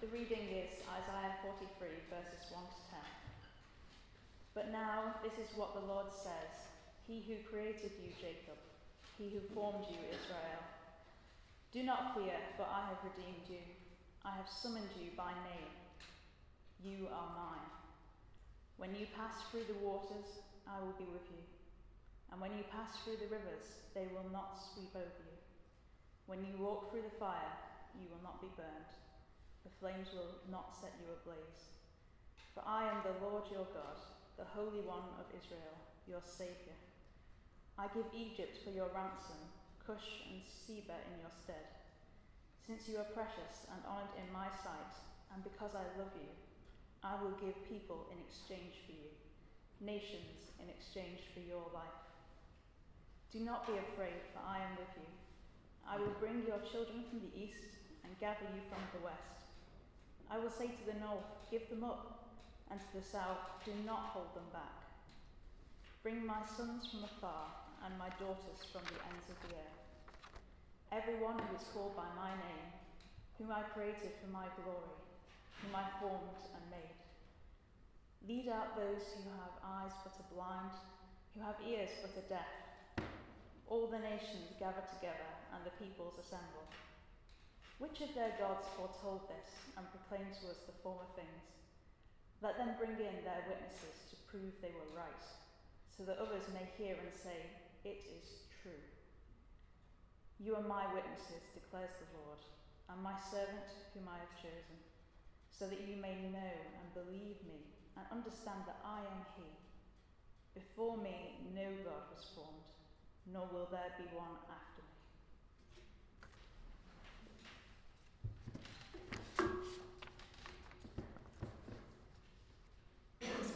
The reading is Isaiah 43, verses 1 to 10. But now this is what the Lord says He who created you, Jacob, he who formed you, Israel. Do not fear, for I have redeemed you. I have summoned you by name. You are mine. When you pass through the waters, I will be with you. And when you pass through the rivers, they will not sweep over you. When you walk through the fire, you will not be burned the flames will not set you ablaze. For I am the Lord your God, the Holy One of Israel, your Saviour. I give Egypt for your ransom, Cush and Seba in your stead. Since you are precious and honoured in my sight, and because I love you, I will give people in exchange for you, nations in exchange for your life. Do not be afraid, for I am with you. I will bring your children from the east and gather you from the west. I will say to the north, Give them up, and to the south, Do not hold them back. Bring my sons from afar, and my daughters from the ends of the earth. Everyone who is called by my name, whom I created for my glory, whom I formed and made. Lead out those who have eyes but are blind, who have ears but are deaf. All the nations gather together, and the peoples assemble. Which of their gods foretold this and proclaimed to us the former things? Let them bring in their witnesses to prove they were right, so that others may hear and say, It is true. You are my witnesses, declares the Lord, and my servant whom I have chosen, so that you may know and believe me and understand that I am He. Before me no God was formed, nor will there be one after me.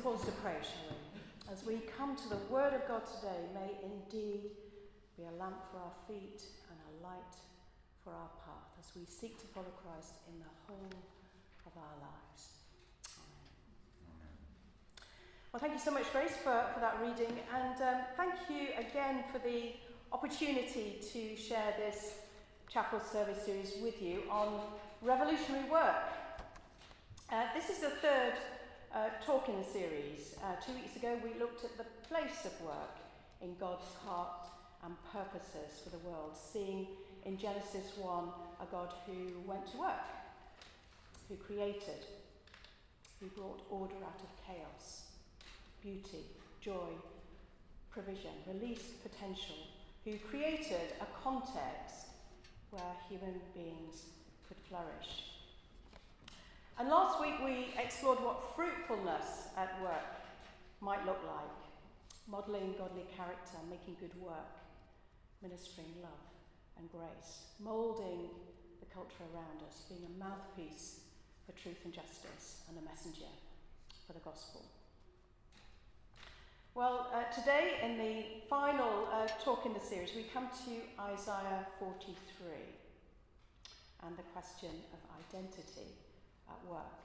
Pause to pray, shall we? As we come to the Word of God today, may indeed be a lamp for our feet and a light for our path as we seek to follow Christ in the whole of our lives. Well, thank you so much, Grace, for, for that reading, and um, thank you again for the opportunity to share this chapel service series with you on revolutionary work. Uh, this is the third uh, talk in the series. Uh, two weeks ago, we looked at the place of work in God's heart and purposes for the world, seeing in Genesis 1 a God who went to work, who created, who brought order out of chaos, beauty, joy, provision, released potential, who created a context where human beings could flourish. And last week we explored what fruitfulness at work might look like modelling godly character, making good work, ministering love and grace, moulding the culture around us, being a mouthpiece for truth and justice and a messenger for the gospel. Well, uh, today, in the final uh, talk in the series, we come to Isaiah 43 and the question of identity at work.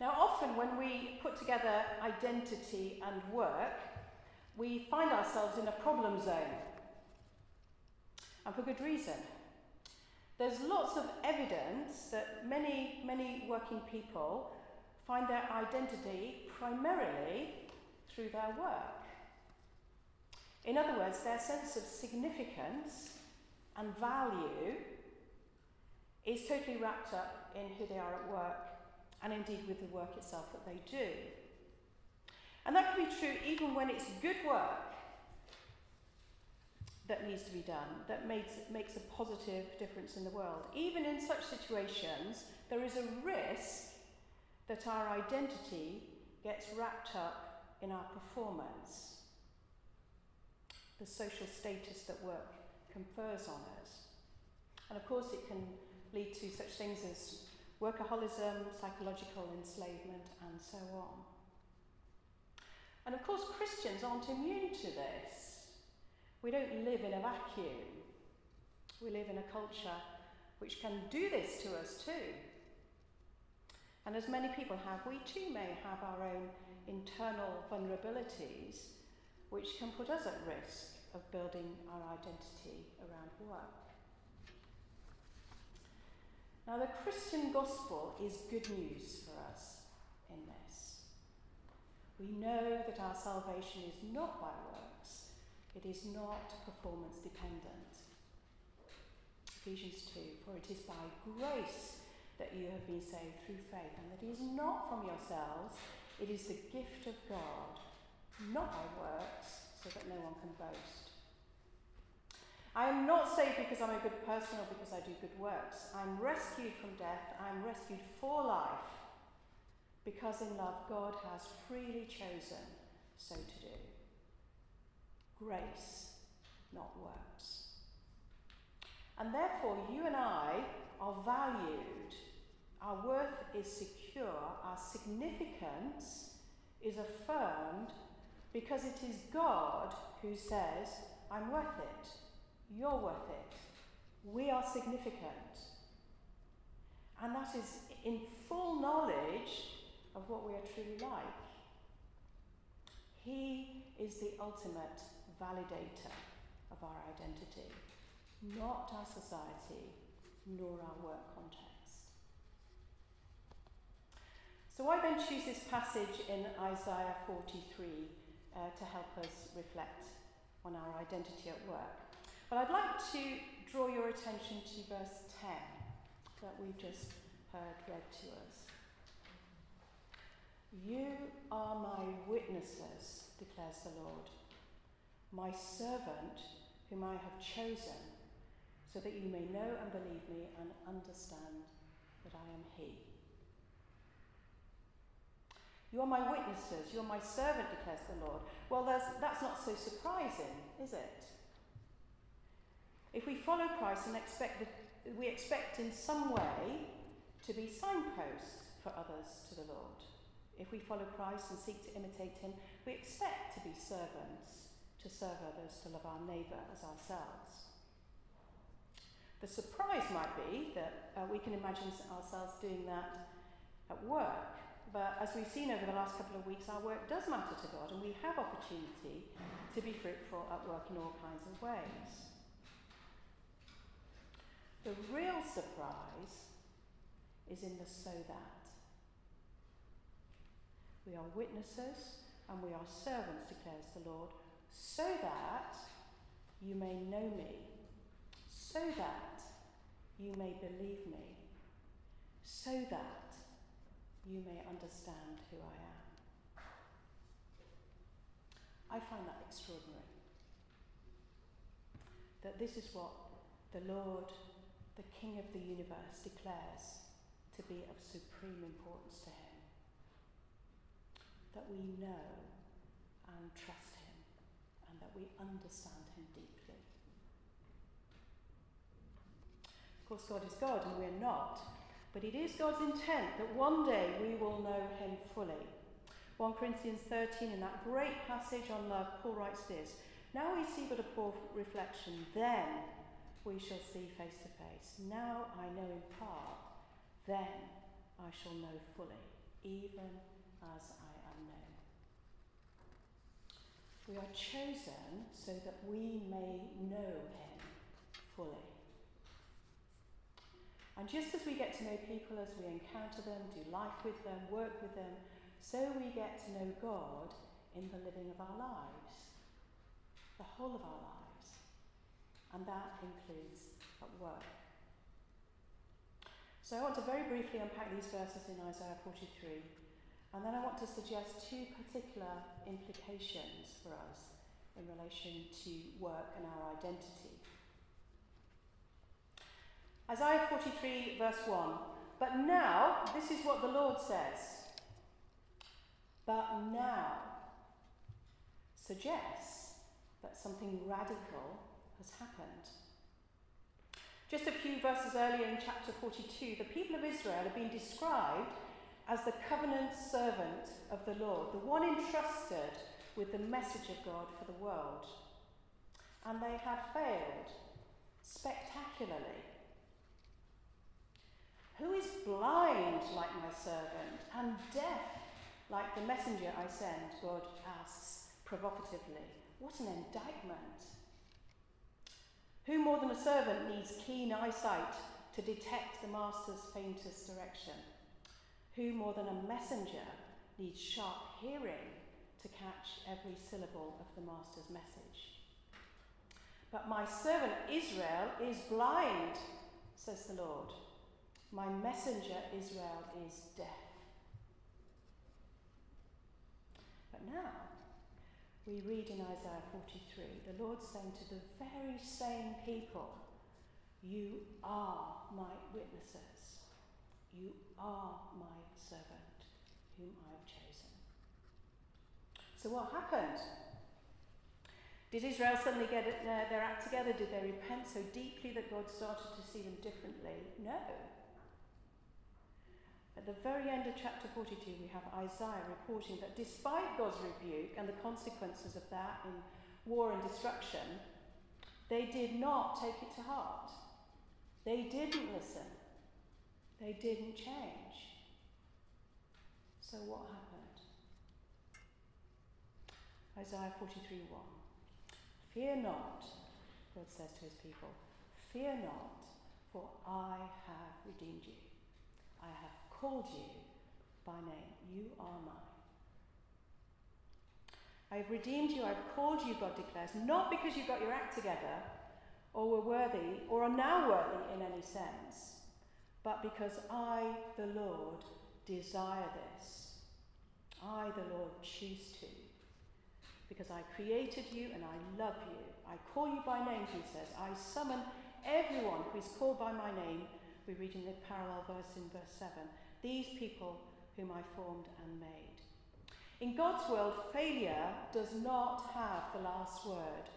Now, often when we put together identity and work, we find ourselves in a problem zone. And for good reason. There's lots of evidence that many, many working people find their identity primarily through their work. In other words, their sense of significance and value is totally wrapped up in who they are at work and indeed with the work itself that they do. And that can be true even when it's good work that needs to be done, that makes, makes a positive difference in the world. Even in such situations, there is a risk that our identity gets wrapped up in our performance, the social status that work confers on us. And of course, it can lead to such things as workaholism, psychological enslavement, and so on. And of course, Christians aren't immune to this. We don't live in a vacuum. We live in a culture which can do this to us too. And as many people have, we too may have our own internal vulnerabilities which can put us at risk of building our identity around work. Now, the Christian gospel is good news for us in this. We know that our salvation is not by works, it is not performance dependent. Ephesians 2 For it is by grace that you have been saved through faith, and that it is not from yourselves, it is the gift of God, not by works, so that no one can boast. I am not saved because I'm a good person or because I do good works. I'm rescued from death, I'm rescued for life, because in love God has freely chosen so to do. Grace, not works. And therefore, you and I are valued our worth is secure, our significance is affirmed because it is God who says, I'm worth it, you're worth it, we are significant. And that is in full knowledge of what we are truly like. He is the ultimate validator of our identity, not our society, nor our work context. So I then choose this passage in Isaiah 43 uh, to help us reflect on our identity at work. But I'd like to draw your attention to verse 10 that we've just heard read to us. You are my witnesses, declares the Lord, my servant whom I have chosen, so that you may know and believe me and understand that I am He. You are my witnesses, you are my servant, declares the Lord. Well, that's not so surprising, is it? If we follow Christ and expect the, we expect in some way to be signposts for others to the Lord. If we follow Christ and seek to imitate him, we expect to be servants, to serve others, to love our neighbour as ourselves. The surprise might be that uh, we can imagine ourselves doing that at work but as we've seen over the last couple of weeks, our work does matter to God, and we have opportunity to be fruitful at work in all kinds of ways. The real surprise is in the so that. We are witnesses and we are servants, declares the Lord, so that you may know me, so that you may believe me, so that you may understand who I am. I find that extraordinary. That this is what the Lord, the King of the universe, declares to be of supreme importance to him. That we know and trust him and that we understand him deeply. Of course, God is God and we're not. But it is God's intent that one day we will know him fully. 1 Corinthians 13, in that great passage on love, Paul writes this Now we see but a poor reflection, then we shall see face to face. Now I know in part, then I shall know fully, even as I am known. We are chosen so that we may know him fully. And just as we get to know people as we encounter them, do life with them, work with them, so we get to know God in the living of our lives, the whole of our lives. And that includes at work. So I want to very briefly unpack these verses in Isaiah 43, and then I want to suggest two particular implications for us in relation to work and our identity. Isaiah 43, verse 1. But now, this is what the Lord says. But now suggests that something radical has happened. Just a few verses earlier in chapter 42, the people of Israel have been described as the covenant servant of the Lord, the one entrusted with the message of God for the world. And they had failed spectacularly. Who is blind like my servant and deaf like the messenger I send? God asks provocatively. What an indictment. Who more than a servant needs keen eyesight to detect the master's faintest direction? Who more than a messenger needs sharp hearing to catch every syllable of the master's message? But my servant Israel is blind, says the Lord. My messenger Israel is deaf. But now, we read in Isaiah 43 the Lord saying to the very same people, You are my witnesses. You are my servant, whom I have chosen. So, what happened? Did Israel suddenly get uh, their act together? Did they repent so deeply that God started to see them differently? No. At the very end of chapter 42, we have Isaiah reporting that despite God's rebuke and the consequences of that in war and destruction, they did not take it to heart. They didn't listen. They didn't change. So, what happened? Isaiah 43 1. Fear not, God says to his people, fear not, for I have redeemed you. I have called you by name. You are mine. I have redeemed you, I have called you, God declares, not because you got your act together or were worthy or are now worthy in any sense, but because I, the Lord, desire this. I, the Lord, choose to. Because I created you and I love you. I call you by name, he says. I summon everyone who is called by my name. We read in the parallel verse in verse 7 these people whom I formed and made. In God's world, failure does not have the last word.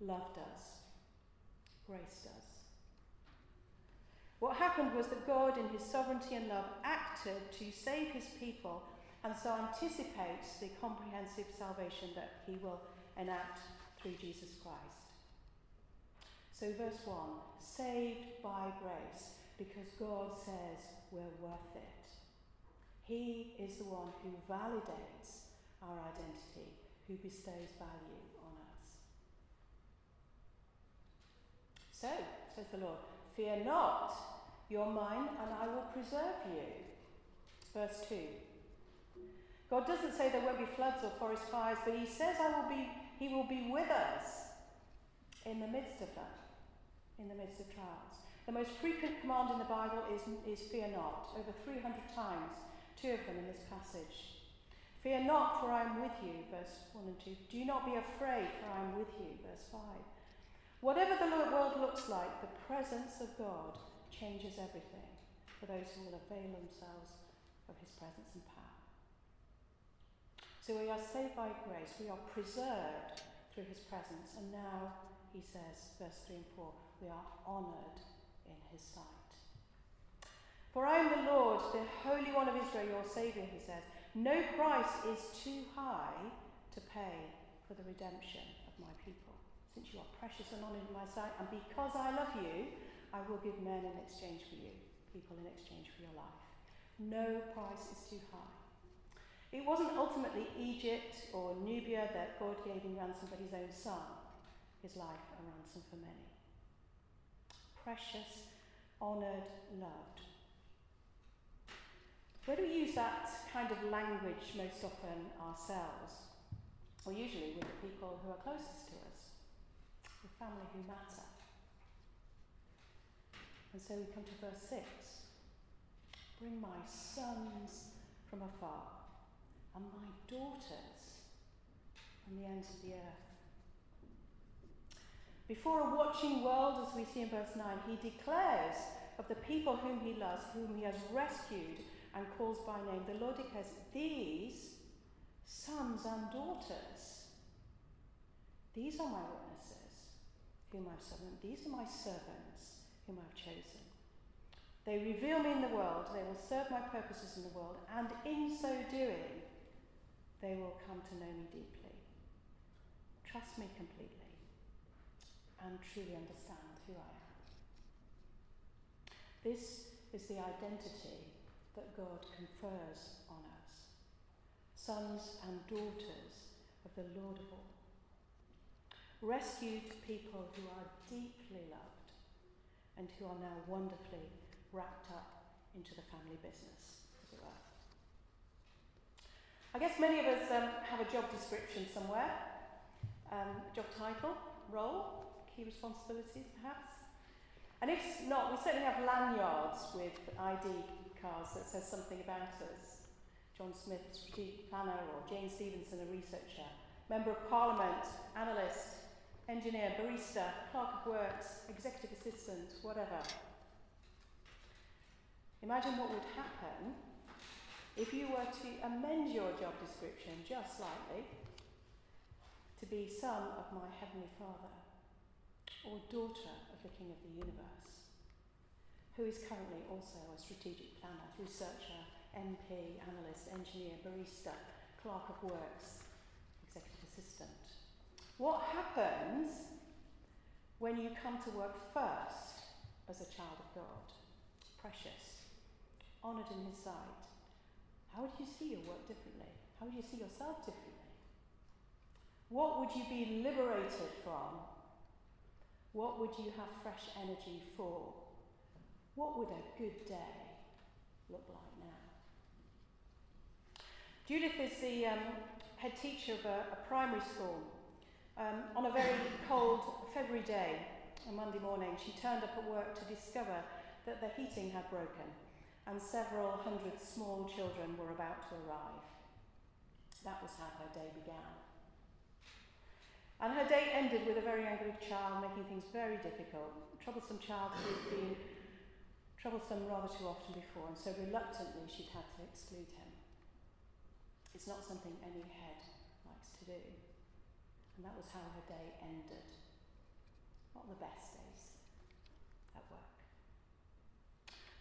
Love does. Grace does. What happened was that God, in his sovereignty and love, acted to save his people and so anticipates the comprehensive salvation that he will enact through Jesus Christ. So, verse 1 saved by grace because God says we're worth it. He is the one who validates our identity, who bestows value on us. So, says the Lord, fear not, you're mine, and I will preserve you. Verse 2. God doesn't say there won't be floods or forest fires, but he says I will be, he will be with us in the midst of that, in the midst of trials. The most frequent command in the Bible is, is fear not, over 300 times two of them in this passage. Fear not, for I am with you, verse 1 and 2. Do not be afraid, for I am with you, verse 5. Whatever the world looks like, the presence of God changes everything for those who will avail themselves of his presence and power. So we are saved by grace, we are preserved through his presence, and now, he says, verse 3 and 4, we are honoured in his sight. For I am the Lord, the Holy One of Israel, your Saviour, he says. No price is too high to pay for the redemption of my people. Since you are precious and honoured in my sight, and because I love you, I will give men in exchange for you, people in exchange for your life. No price is too high. It wasn't ultimately Egypt or Nubia that God gave in ransom, but his own son, his life a ransom for many. Precious, honoured, loved. Where do we use that kind of language most often ourselves? Or usually with the people who are closest to us, the family who matter. And so we come to verse 6 Bring my sons from afar, and my daughters from the ends of the earth. Before a watching world, as we see in verse 9, he declares of the people whom he loves, whom he has rescued and calls by name, the Lord declares, These sons and daughters, these are my witnesses, whom I've summoned. These are my servants, whom I've chosen. They reveal me in the world, they will serve my purposes in the world, and in so doing, they will come to know me deeply, trust me completely, and truly understand who I am. This is the identity that God confers on us, sons and daughters of the Lord of all. Rescued people who are deeply loved and who are now wonderfully wrapped up into the family business, as it were. I guess many of us um, have a job description somewhere, um, job title, role, key responsibilities perhaps. And if not, we certainly have lanyards with ID cards that says something about us. John Smith, strategic planner, or Jane Stevenson, a researcher, member of parliament, analyst, engineer, barista, clerk of works, executive assistant, whatever. Imagine what would happen if you were to amend your job description just slightly to be son of my Heavenly Father or daughter of the King of the universe, who is currently also a strategic planner, researcher, MP, analyst, engineer, barista, clerk of works, executive assistant. What happens when you come to work first as a child of God? Precious, honoured in His sight. How would you see your work differently? How would you see yourself differently? What would you be liberated from? What would you have fresh energy for? What would a good day look like now? Judith is the um, head teacher of a, a primary school um, on a very cold February day, a Monday morning, she turned up at work to discover that the heating had broken and several hundred small children were about to arrive. That was how her day began. And her day ended with a very angry child making things very difficult. Troublesome child who had been troublesome rather too often before, and so reluctantly she'd had to exclude him. It's not something any head likes to do. And that was how her day ended. Not the best days at work.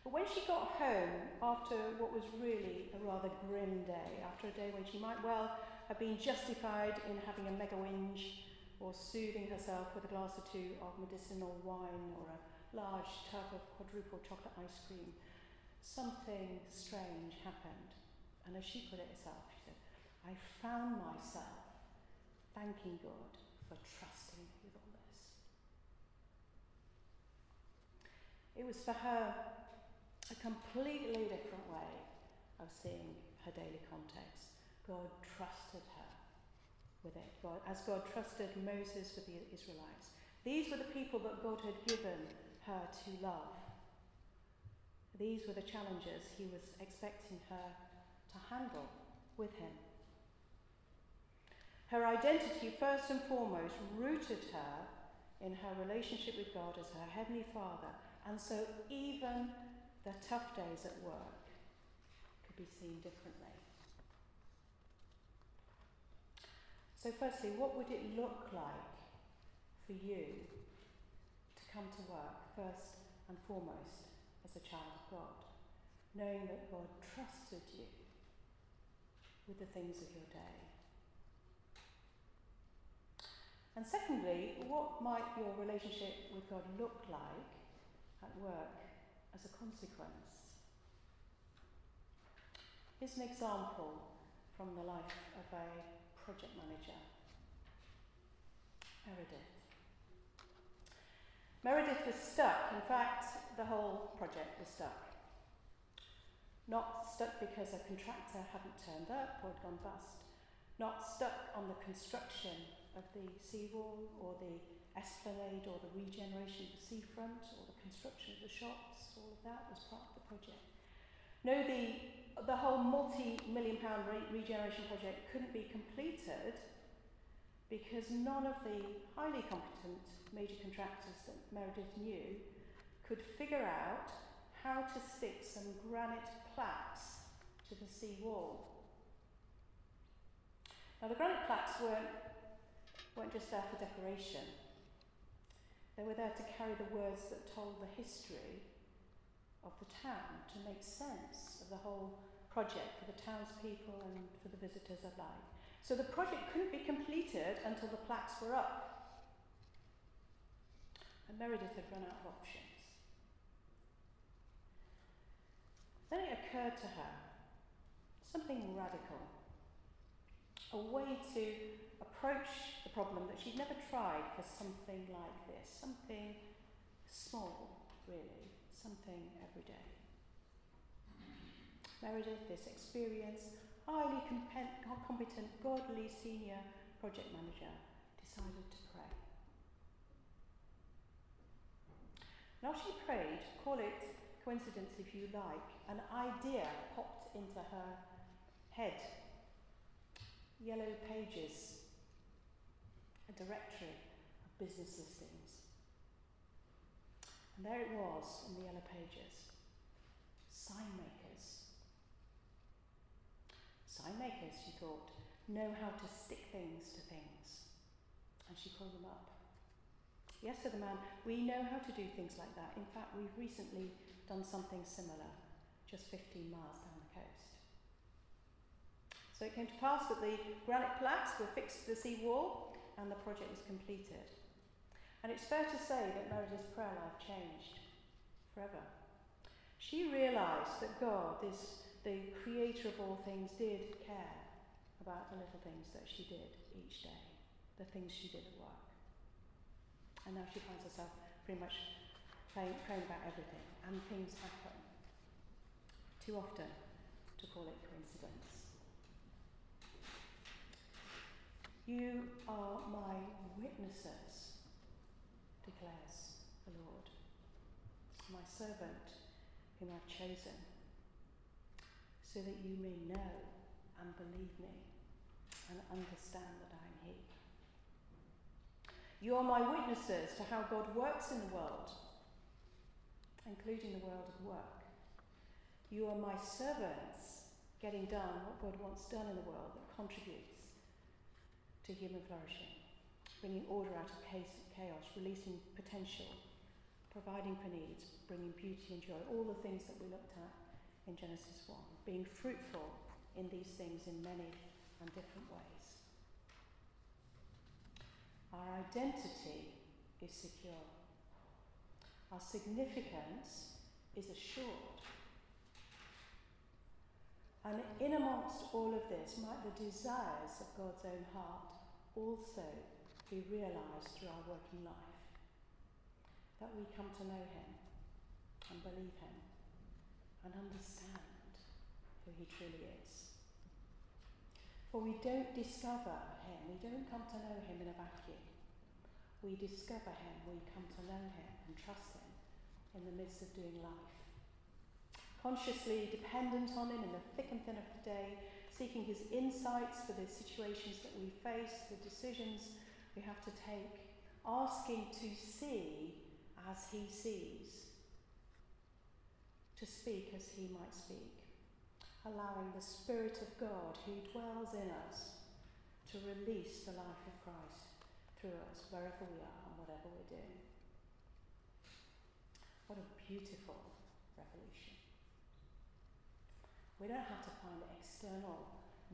But when she got home, after what was really a rather grim day, after a day when she might well have been justified in having a mega whinge or soothing herself with a glass or two of medicinal wine or a large tub of quadruple chocolate ice cream, something strange happened. And as she put it herself, she said, I found myself thanking God for trusting me with all this. It was for her a completely different way of seeing her daily context. God trusted her with it, God, as God trusted Moses with the Israelites. These were the people that God had given her to love. These were the challenges he was expecting her to handle with him. Her identity, first and foremost, rooted her in her relationship with God as her Heavenly Father. And so even the tough days at work could be seen differently. So, firstly, what would it look like for you to come to work first and foremost as a child of God, knowing that God trusted you with the things of your day? And secondly, what might your relationship with God look like at work as a consequence? Here's an example from the life of a project manager, Meredith. Meredith was stuck. In fact, the whole project was stuck. Not stuck because a contractor hadn't turned up or had gone bust. Not stuck on the construction of the seawall or the esplanade or the regeneration of the seafront or the construction of the shops, all of that was part of the project. No, the, the whole multi million pound re- regeneration project couldn't be completed because none of the highly competent major contractors that Meredith knew could figure out how to stick some granite plaques to the sea wall. Now, the granite plaques weren't weren't just there for decoration. They were there to carry the words that told the history of the town, to make sense of the whole project for the townspeople and for the visitors alike. So the project couldn't be completed until the plaques were up. And Meredith had run out of options. Then it occurred to her something radical, a way to approach the problem that she'd never tried for something like this, something small, really, something every day. Meredith, this experienced, highly competent, godly senior project manager, decided to pray. Now she prayed, call it coincidence if you like, an idea popped into her head. Yellow pages, a directory of business listings. And there it was in the yellow pages sign makers. Sign makers, she thought, know how to stick things to things. And she called them up. Yes, said the man, we know how to do things like that. In fact, we've recently done something similar, just 15 miles down the coast. So it came to pass that the granite plaques were fixed to the sea wall and the project was completed. And it's fair to say that Meredith's prayer life changed forever. She realised that God, this, the creator of all things, did care about the little things that she did each day, the things she did at work. And now she finds herself pretty much praying, praying about everything, and things happen. Too often to call it coincidence. You are my witnesses declares the Lord. My servant, whom I've chosen, so that you may know and believe me and understand that I am He. You are my witnesses to how God works in the world, including the world of work. You are my servants, getting done what God wants done in the world that contributes to human flourishing bringing order out of chaos, releasing potential, providing for needs, bringing beauty and joy, all the things that we looked at in Genesis 1, being fruitful in these things in many and different ways. Our identity is secure. Our significance is assured. And in amongst all of this, might the desires of God's own heart also be realised through our working life. That we come to know Him and believe Him and understand who He truly is. For we don't discover Him, we don't come to know Him in a vacuum. We discover Him, we come to know Him and trust Him in the midst of doing life. Consciously dependent on Him in the thick and thin of the day, seeking His insights for the situations that we face, the decisions we have to take, asking to see as he sees, to speak as he might speak, allowing the Spirit of God who dwells in us to release the life of Christ through us wherever we are and whatever we're doing. What a beautiful revolution. We don't have to find external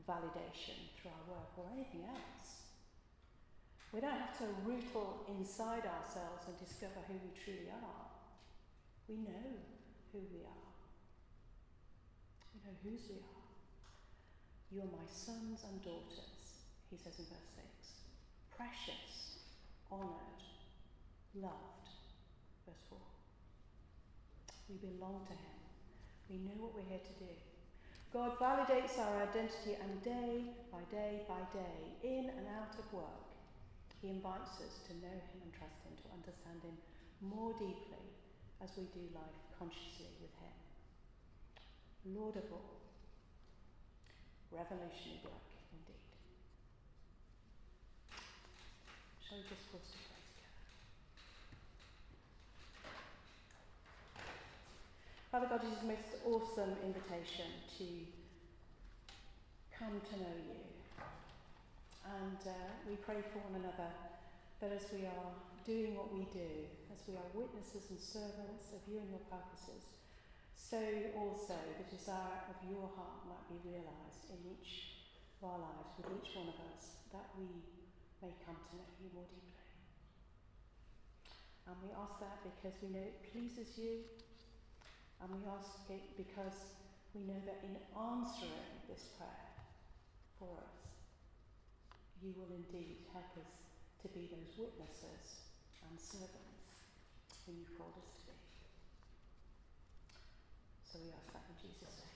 validation through our work or anything else. We don't have to rootle inside ourselves and discover who we truly are. We know who we are. We know whose we are. You are my sons and daughters, he says in verse 6. Precious, honoured, loved. Verse 4. We belong to him. We know what we're here to do. God validates our identity and day by day by day, in and out of work, he invites us to know Him and trust Him, to understand Him more deeply as we do life consciously with Him. Laudable, revolutionary work indeed. Shall we just pause to pray together? Father God, it is a most awesome invitation to come to know you and uh, we pray for one another that as we are doing what we do, as we are witnesses and servants of you and your purposes, so also the desire of your heart might be realised in each of our lives, with each one of us, that we may come to know you more deeply. And we ask that because we know it pleases you, and we ask it because we know that in answering this prayer for us, you will indeed help us to be those witnesses and servants who you called us to be. So we ask that in Jesus' name.